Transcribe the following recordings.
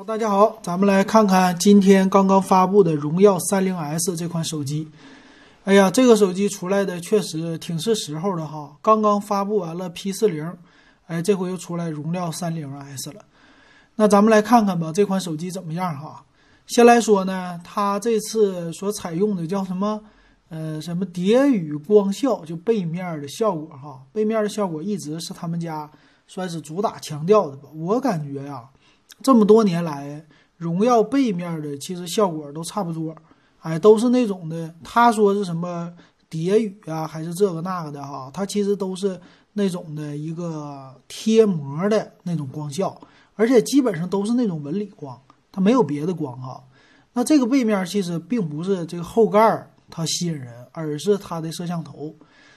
好，大家好，咱们来看看今天刚刚发布的荣耀三零 S 这款手机。哎呀，这个手机出来的确实挺是时候的哈，刚刚发布完了 P 四零，哎，这回又出来荣耀三零 S 了。那咱们来看看吧，这款手机怎么样哈？先来说呢，它这次所采用的叫什么？呃，什么蝶羽光效，就背面的效果哈，背面的效果一直是他们家算是主打强调的吧。我感觉呀。这么多年来，荣耀背面的其实效果都差不多，哎，都是那种的。他说是什么蝶羽啊，还是这个那个的哈？它其实都是那种的一个贴膜的那种光效，而且基本上都是那种纹理光，它没有别的光哈。那这个背面其实并不是这个后盖它吸引人，而是它的摄像头。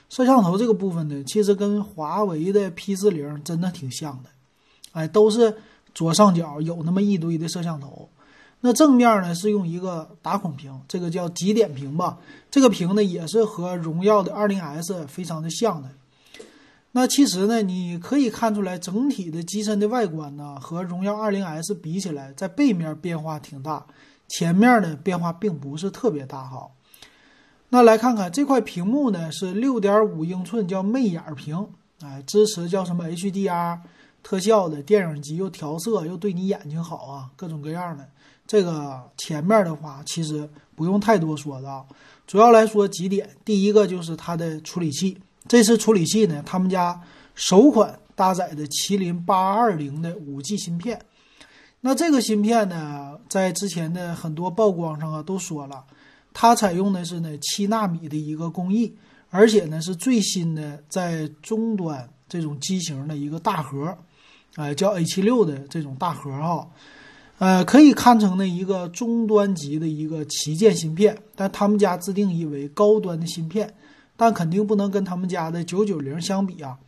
摄像头这个部分呢，其实跟华为的 P 四零真的挺像的，哎，都是。左上角有那么一堆的摄像头，那正面呢是用一个打孔屏，这个叫极点屏吧。这个屏呢也是和荣耀的 20S 非常的像的。那其实呢，你可以看出来整体的机身的外观呢和荣耀 20S 比起来，在背面变化挺大，前面呢变化并不是特别大哈。那来看看这块屏幕呢是6.5英寸，叫魅眼屏，哎，支持叫什么 HDR。特效的电影机又调色又对你眼睛好啊，各种各样的。这个前面的话其实不用太多说的啊，主要来说几点。第一个就是它的处理器，这次处理器呢，他们家首款搭载的麒麟八二零的五 G 芯片。那这个芯片呢，在之前的很多曝光上啊都说了，它采用的是呢七纳米的一个工艺，而且呢是最新的在终端这种机型的一个大核。哎，叫 A 七六的这种大核哈，呃，可以看成的一个中端级的一个旗舰芯片，但他们家自定义为高端的芯片，但肯定不能跟他们家的九九零相比啊。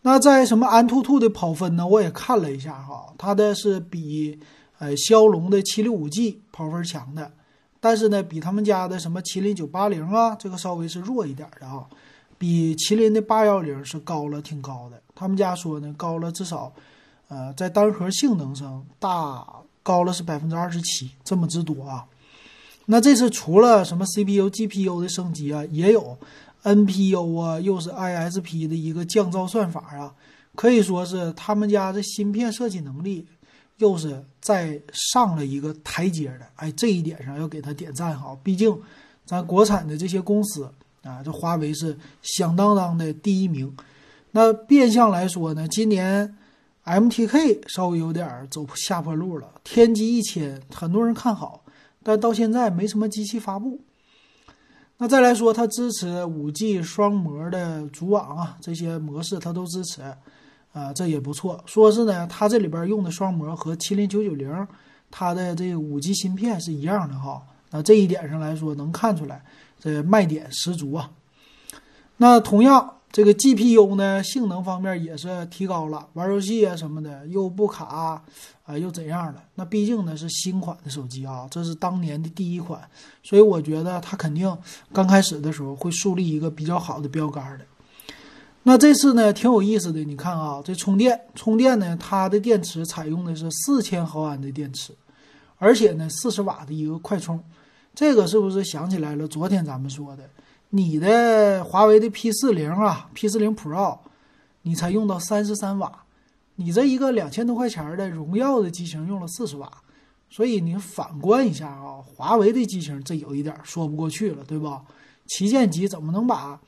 那在什么安兔兔的跑分呢？我也看了一下哈，它的是比呃骁龙的七六五 G 跑分强的，但是呢，比他们家的什么麒麟九八零啊，这个稍微是弱一点的啊，比麒麟的八幺零是高了挺高的。他们家说呢，高了至少，呃，在单核性能上大高了是百分之二十七，这么之多啊。那这次除了什么 CPU、GPU 的升级啊，也有 NPU 啊，又是 ISP 的一个降噪算法啊，可以说是他们家这芯片设计能力又是在上了一个台阶的。哎，这一点上要给他点赞哈，毕竟咱国产的这些公司啊，这华为是响当当的第一名。那变相来说呢，今年 MTK 稍微有点走下坡路了。天玑一千很多人看好，但到现在没什么机器发布。那再来说，它支持五 G 双模的组网啊，这些模式它都支持，啊，这也不错。说是呢，它这里边用的双模和麒麟九九零它的这个五 G 芯片是一样的哈。那这一点上来说，能看出来这卖点十足啊。那同样。这个 GPU 呢，性能方面也是提高了，玩游戏啊什么的又不卡啊，又怎样的？那毕竟呢是新款的手机啊，这是当年的第一款，所以我觉得它肯定刚开始的时候会树立一个比较好的标杆的。那这次呢挺有意思的，你看啊，这充电充电呢，它的电池采用的是四千毫安的电池，而且呢四十瓦的一个快充，这个是不是想起来了？昨天咱们说的。你的华为的 P 四零啊，P 四零 Pro，你才用到三十三瓦，你这一个两千多块钱的荣耀的机型用了四十瓦，所以你反观一下啊，华为的机型这有一点说不过去了，对吧？旗舰机怎么能把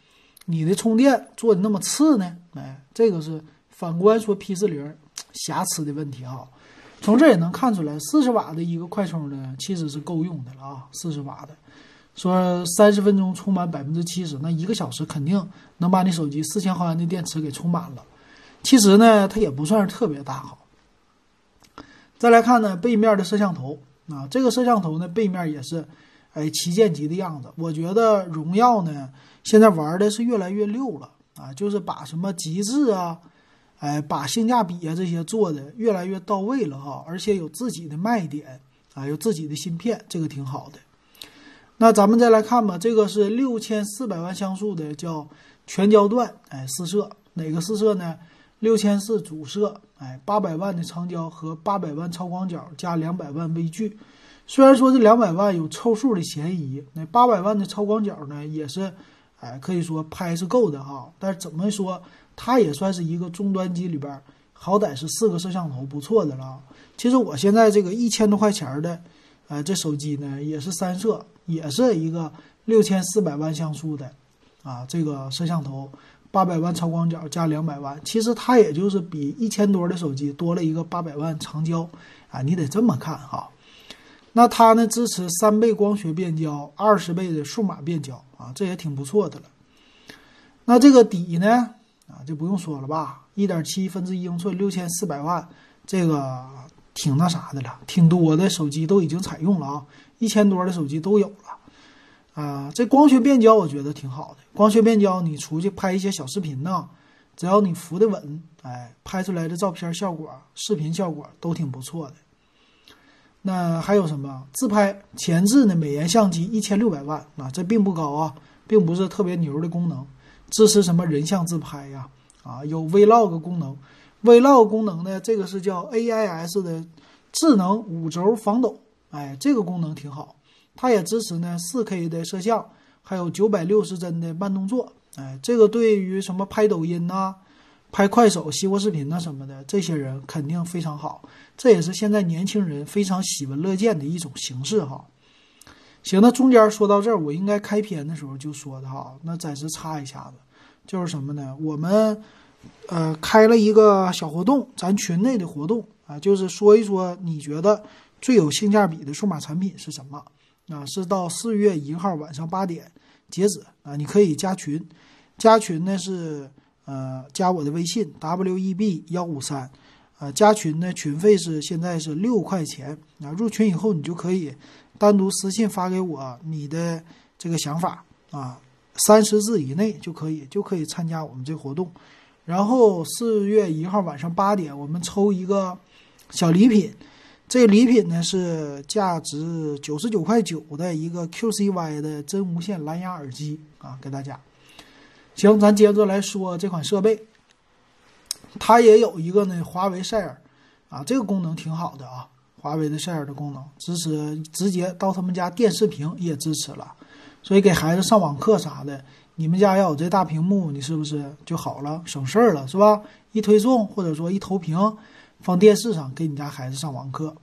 你的充电做的那么次呢？哎，这个是反观说 P 四零瑕疵的问题啊。从这也能看出来，四十瓦的一个快充呢，其实是够用的了啊，四十瓦的。说三十分钟充满百分之七十，那一个小时肯定能把你手机四千毫安的电池给充满了。其实呢，它也不算是特别大好。再来看呢，背面的摄像头啊，这个摄像头呢，背面也是，哎，旗舰级的样子。我觉得荣耀呢，现在玩的是越来越溜了啊，就是把什么极致啊，哎，把性价比啊这些做的越来越到位了哈，而且有自己的卖点啊，有自己的芯片，这个挺好的。那咱们再来看吧，这个是六千四百万像素的叫全焦段，哎，四摄哪个四摄呢？六千四主摄，哎，八百万的长焦和八百万超广角加两百万微距。虽然说这两百万有凑数的嫌疑，那八百万的超广角呢也是，哎，可以说拍是够的哈。但是怎么说，它也算是一个终端机里边，好歹是四个摄像头不错的了。其实我现在这个一千多块钱的，呃，这手机呢也是三摄，也是一个六千四百万像素的，啊，这个摄像头八百万超广角加两百万，其实它也就是比一千多的手机多了一个八百万长焦，啊，你得这么看哈。那它呢支持三倍光学变焦，二十倍的数码变焦啊，这也挺不错的了。那这个底呢啊就不用说了吧，一点七分之一英寸，六千四百万，这个挺那啥的了，挺多的手机都已经采用了啊，一千多的手机都有了啊。这光学变焦我觉得挺好的，光学变焦你出去拍一些小视频呢，只要你扶得稳，哎，拍出来的照片效果、视频效果都挺不错的。那还有什么自拍前置呢？美颜相机一千六百万啊，这并不高啊，并不是特别牛的功能。支持什么人像自拍呀？啊，有 Vlog 功能。Vlog 功能呢，这个是叫 AIS 的智能五轴防抖，哎，这个功能挺好。它也支持呢 4K 的摄像，还有九百六十帧的慢动作，哎，这个对于什么拍抖音呐？拍快手、西瓜视频呐什么的，这些人肯定非常好。这也是现在年轻人非常喜闻乐见的一种形式哈。行，那中间说到这儿，我应该开篇的时候就说的哈。那暂时插一下子，就是什么呢？我们呃开了一个小活动，咱群内的活动啊，就是说一说你觉得最有性价比的数码产品是什么啊？是到四月一号晚上八点截止啊，你可以加群，加群呢是。呃，加我的微信 w e b 幺五三，呃，加群呢，群费是现在是六块钱。啊，入群以后你就可以单独私信发给我你的这个想法啊，三十字以内就可以，就可以参加我们这活动。然后四月一号晚上八点，我们抽一个小礼品，这礼品呢是价值九十九块九的一个 QCY 的真无线蓝牙耳机。啊，给大家。行，咱接着来说这款设备，它也有一个呢，华为赛尔啊，这个功能挺好的啊，华为的赛尔的功能支持直接到他们家电视屏也支持了，所以给孩子上网课啥的，你们家要有这大屏幕，你是不是就好了，省事儿了，是吧？一推送或者说一投屏，放电视上给你家孩子上网课。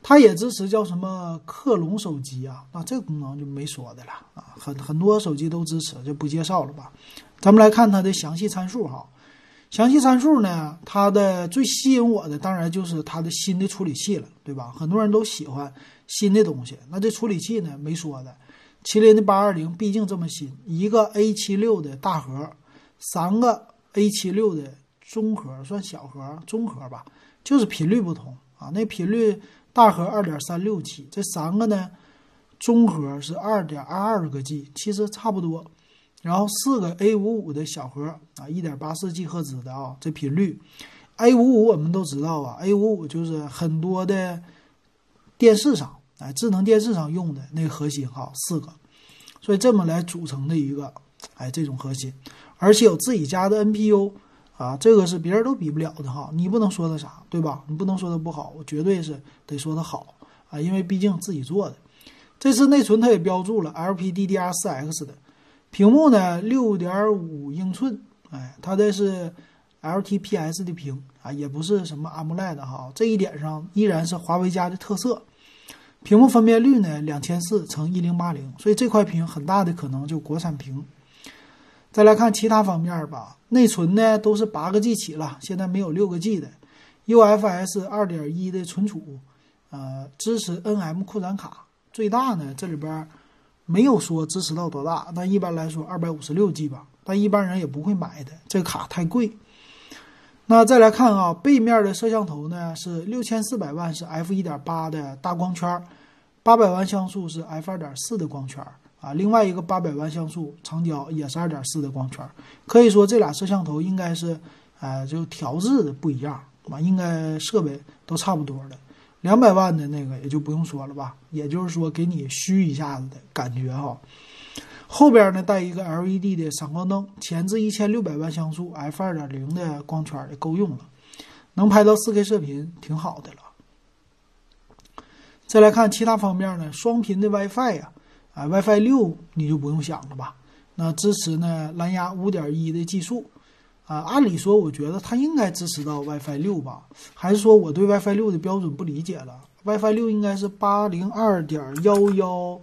它也支持叫什么克隆手机啊？那这个功能就没说的了啊，很很多手机都支持，就不介绍了吧。咱们来看它的详细参数哈。详细参数呢，它的最吸引我的当然就是它的新的处理器了，对吧？很多人都喜欢新的东西。那这处理器呢，没说的。麒麟的八二零毕竟这么新，一个 A 七六的大核，三个 A 七六的中核，算小核中核吧，就是频率不同啊，那频率。大核二点三六 G，这三个呢，中核是二点二二个 G，其实差不多。然后四个 A 五五的小核啊，一点八四 G 赫兹的啊，这频率。A 五五我们都知道啊，A 五五就是很多的电视上，哎，智能电视上用的那个核心哈，四个，所以这么来组成的一个，哎，这种核心，而且有自己家的 NPU。啊，这个是别人都比不了的哈，你不能说它啥，对吧？你不能说它不好，我绝对是得说它好啊，因为毕竟自己做的。这次内存它也标注了 LPDDR4X 的，屏幕呢六点五英寸，哎，它这是 LTPS 的屏啊，也不是什么 AMOLED 哈，这一点上依然是华为家的特色。屏幕分辨率呢两千四乘一零八零，所以这块屏很大的可能就国产屏。再来看其他方面吧，内存呢都是八个 G 起了，现在没有六个 G 的，UFS 二点一的存储，呃，支持 NM 扩展卡，最大呢这里边没有说支持到多大，但一般来说二百五十六 G 吧，但一般人也不会买的，这个卡太贵。那再来看啊，背面的摄像头呢是六千四百万是 F 一点八的大光圈，八百万像素是 F 二点四的光圈。啊，另外一个八百万像素长焦也是二点四的光圈，可以说这俩摄像头应该是，呃，就调制的不一样，啊，应该设备都差不多的。两百万的那个也就不用说了吧，也就是说给你虚一下子的感觉哈。后边呢带一个 LED 的闪光灯，前置一千六百万像素 f 二点零的光圈也够用了，能拍到四 K 视频，挺好的了。再来看其他方面呢，双频的 WiFi 呀，啊 WiFi 六你就不用想了吧？那支持呢蓝牙五点一的技术，啊，按理说我觉得它应该支持到 WiFi 六吧？还是说我对 WiFi 六的标准不理解了？WiFi 六应该是八零二点幺幺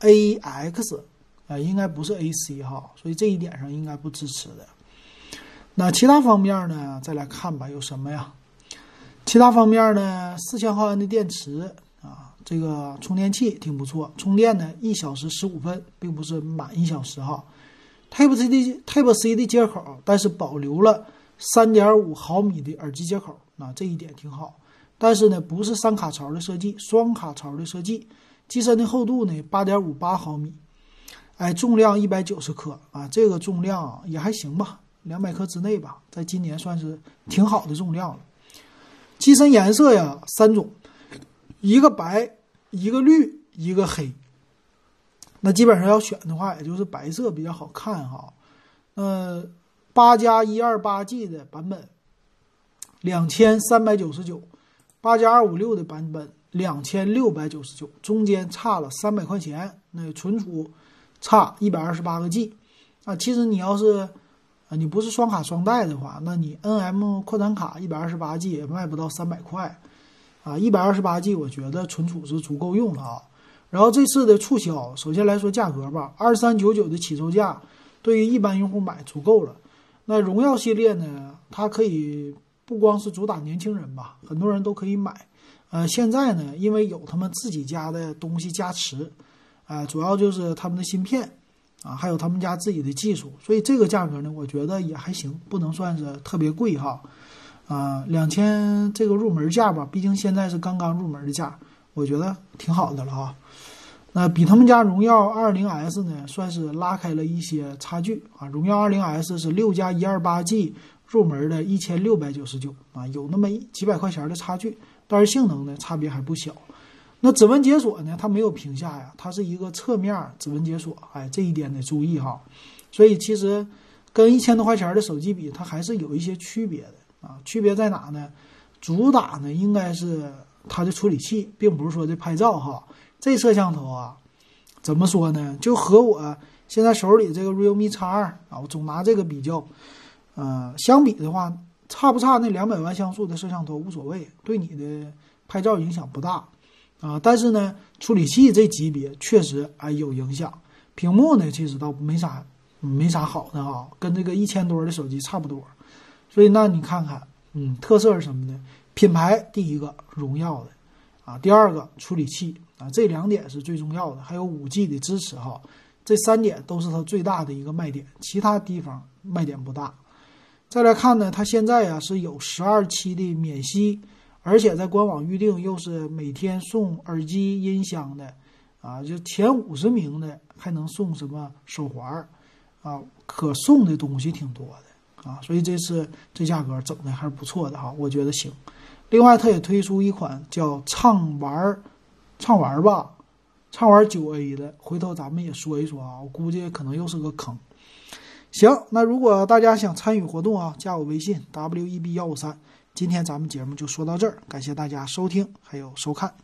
AX。啊，应该不是 AC 哈，所以这一点上应该不支持的。那其他方面呢？再来看吧，有什么呀？其他方面呢？四千毫安的电池啊，这个充电器挺不错，充电呢一小时十五分，并不是满一小时哈。Type C 的 Type C 的接口，但是保留了三点五毫米的耳机接口，啊，这一点挺好。但是呢，不是三卡槽的设计，双卡槽的设计。机身的厚度呢，八点五八毫米。哎，重量一百九十克啊，这个重量也还行吧，两百克之内吧，在今年算是挺好的重量了。机身颜色呀，三种，一个白，一个绿，一个黑。那基本上要选的话，也就是白色比较好看哈。呃，八加一二八 G 的版本，两千三百九十九；八加二五六的版本，两千六百九十九，中间差了三百块钱。那存储。差一百二十八个 G，啊，其实你要是啊，你不是双卡双待的话，那你 NM 扩展卡一百二十八 G 也卖不到三百块，啊，一百二十八 G 我觉得存储是足够用的啊。然后这次的促销，首先来说价格吧，二三九九的起售价，对于一般用户买足够了。那荣耀系列呢，它可以不光是主打年轻人吧，很多人都可以买。呃，现在呢，因为有他们自己家的东西加持。啊，主要就是他们的芯片，啊，还有他们家自己的技术，所以这个价格呢，我觉得也还行，不能算是特别贵哈。啊，两千这个入门价吧，毕竟现在是刚刚入门的价，我觉得挺好的了哈。那比他们家荣耀二零 S 呢，算是拉开了一些差距啊。荣耀二零 S 是六加一二八 G 入门的一千六百九十九啊，有那么几百块钱的差距，但是性能呢，差别还不小。那指纹解锁呢？它没有屏下呀，它是一个侧面指纹解锁。哎，这一点得注意哈。所以其实跟一千多块钱的手机比，它还是有一些区别的啊。区别在哪呢？主打呢应该是它的处理器，并不是说这拍照哈。这摄像头啊，怎么说呢？就和我现在手里这个 realme X 二啊，我总拿这个比较。呃，相比的话，差不差那两百万像素的摄像头无所谓，对你的拍照影响不大。啊，但是呢，处理器这级别确实哎有影响。屏幕呢，其实倒没啥，没啥好的啊，跟这个一千多的手机差不多。所以那你看看，嗯，特色是什么呢？品牌第一个，荣耀的啊，第二个处理器啊，这两点是最重要的。还有五 G 的支持哈，这三点都是它最大的一个卖点，其他地方卖点不大。再来看呢，它现在呀是有十二期的免息。而且在官网预定又是每天送耳机、音箱的，啊，就前五十名的还能送什么手环啊，可送的东西挺多的啊，所以这次这价格整的还是不错的哈，我觉得行。另外，它也推出一款叫畅玩儿畅玩儿吧，畅玩九 A 的，回头咱们也说一说啊，我估计可能又是个坑。行，那如果大家想参与活动啊，加我微信 w e b 幺五三。今天咱们节目就说到这儿，感谢大家收听还有收看。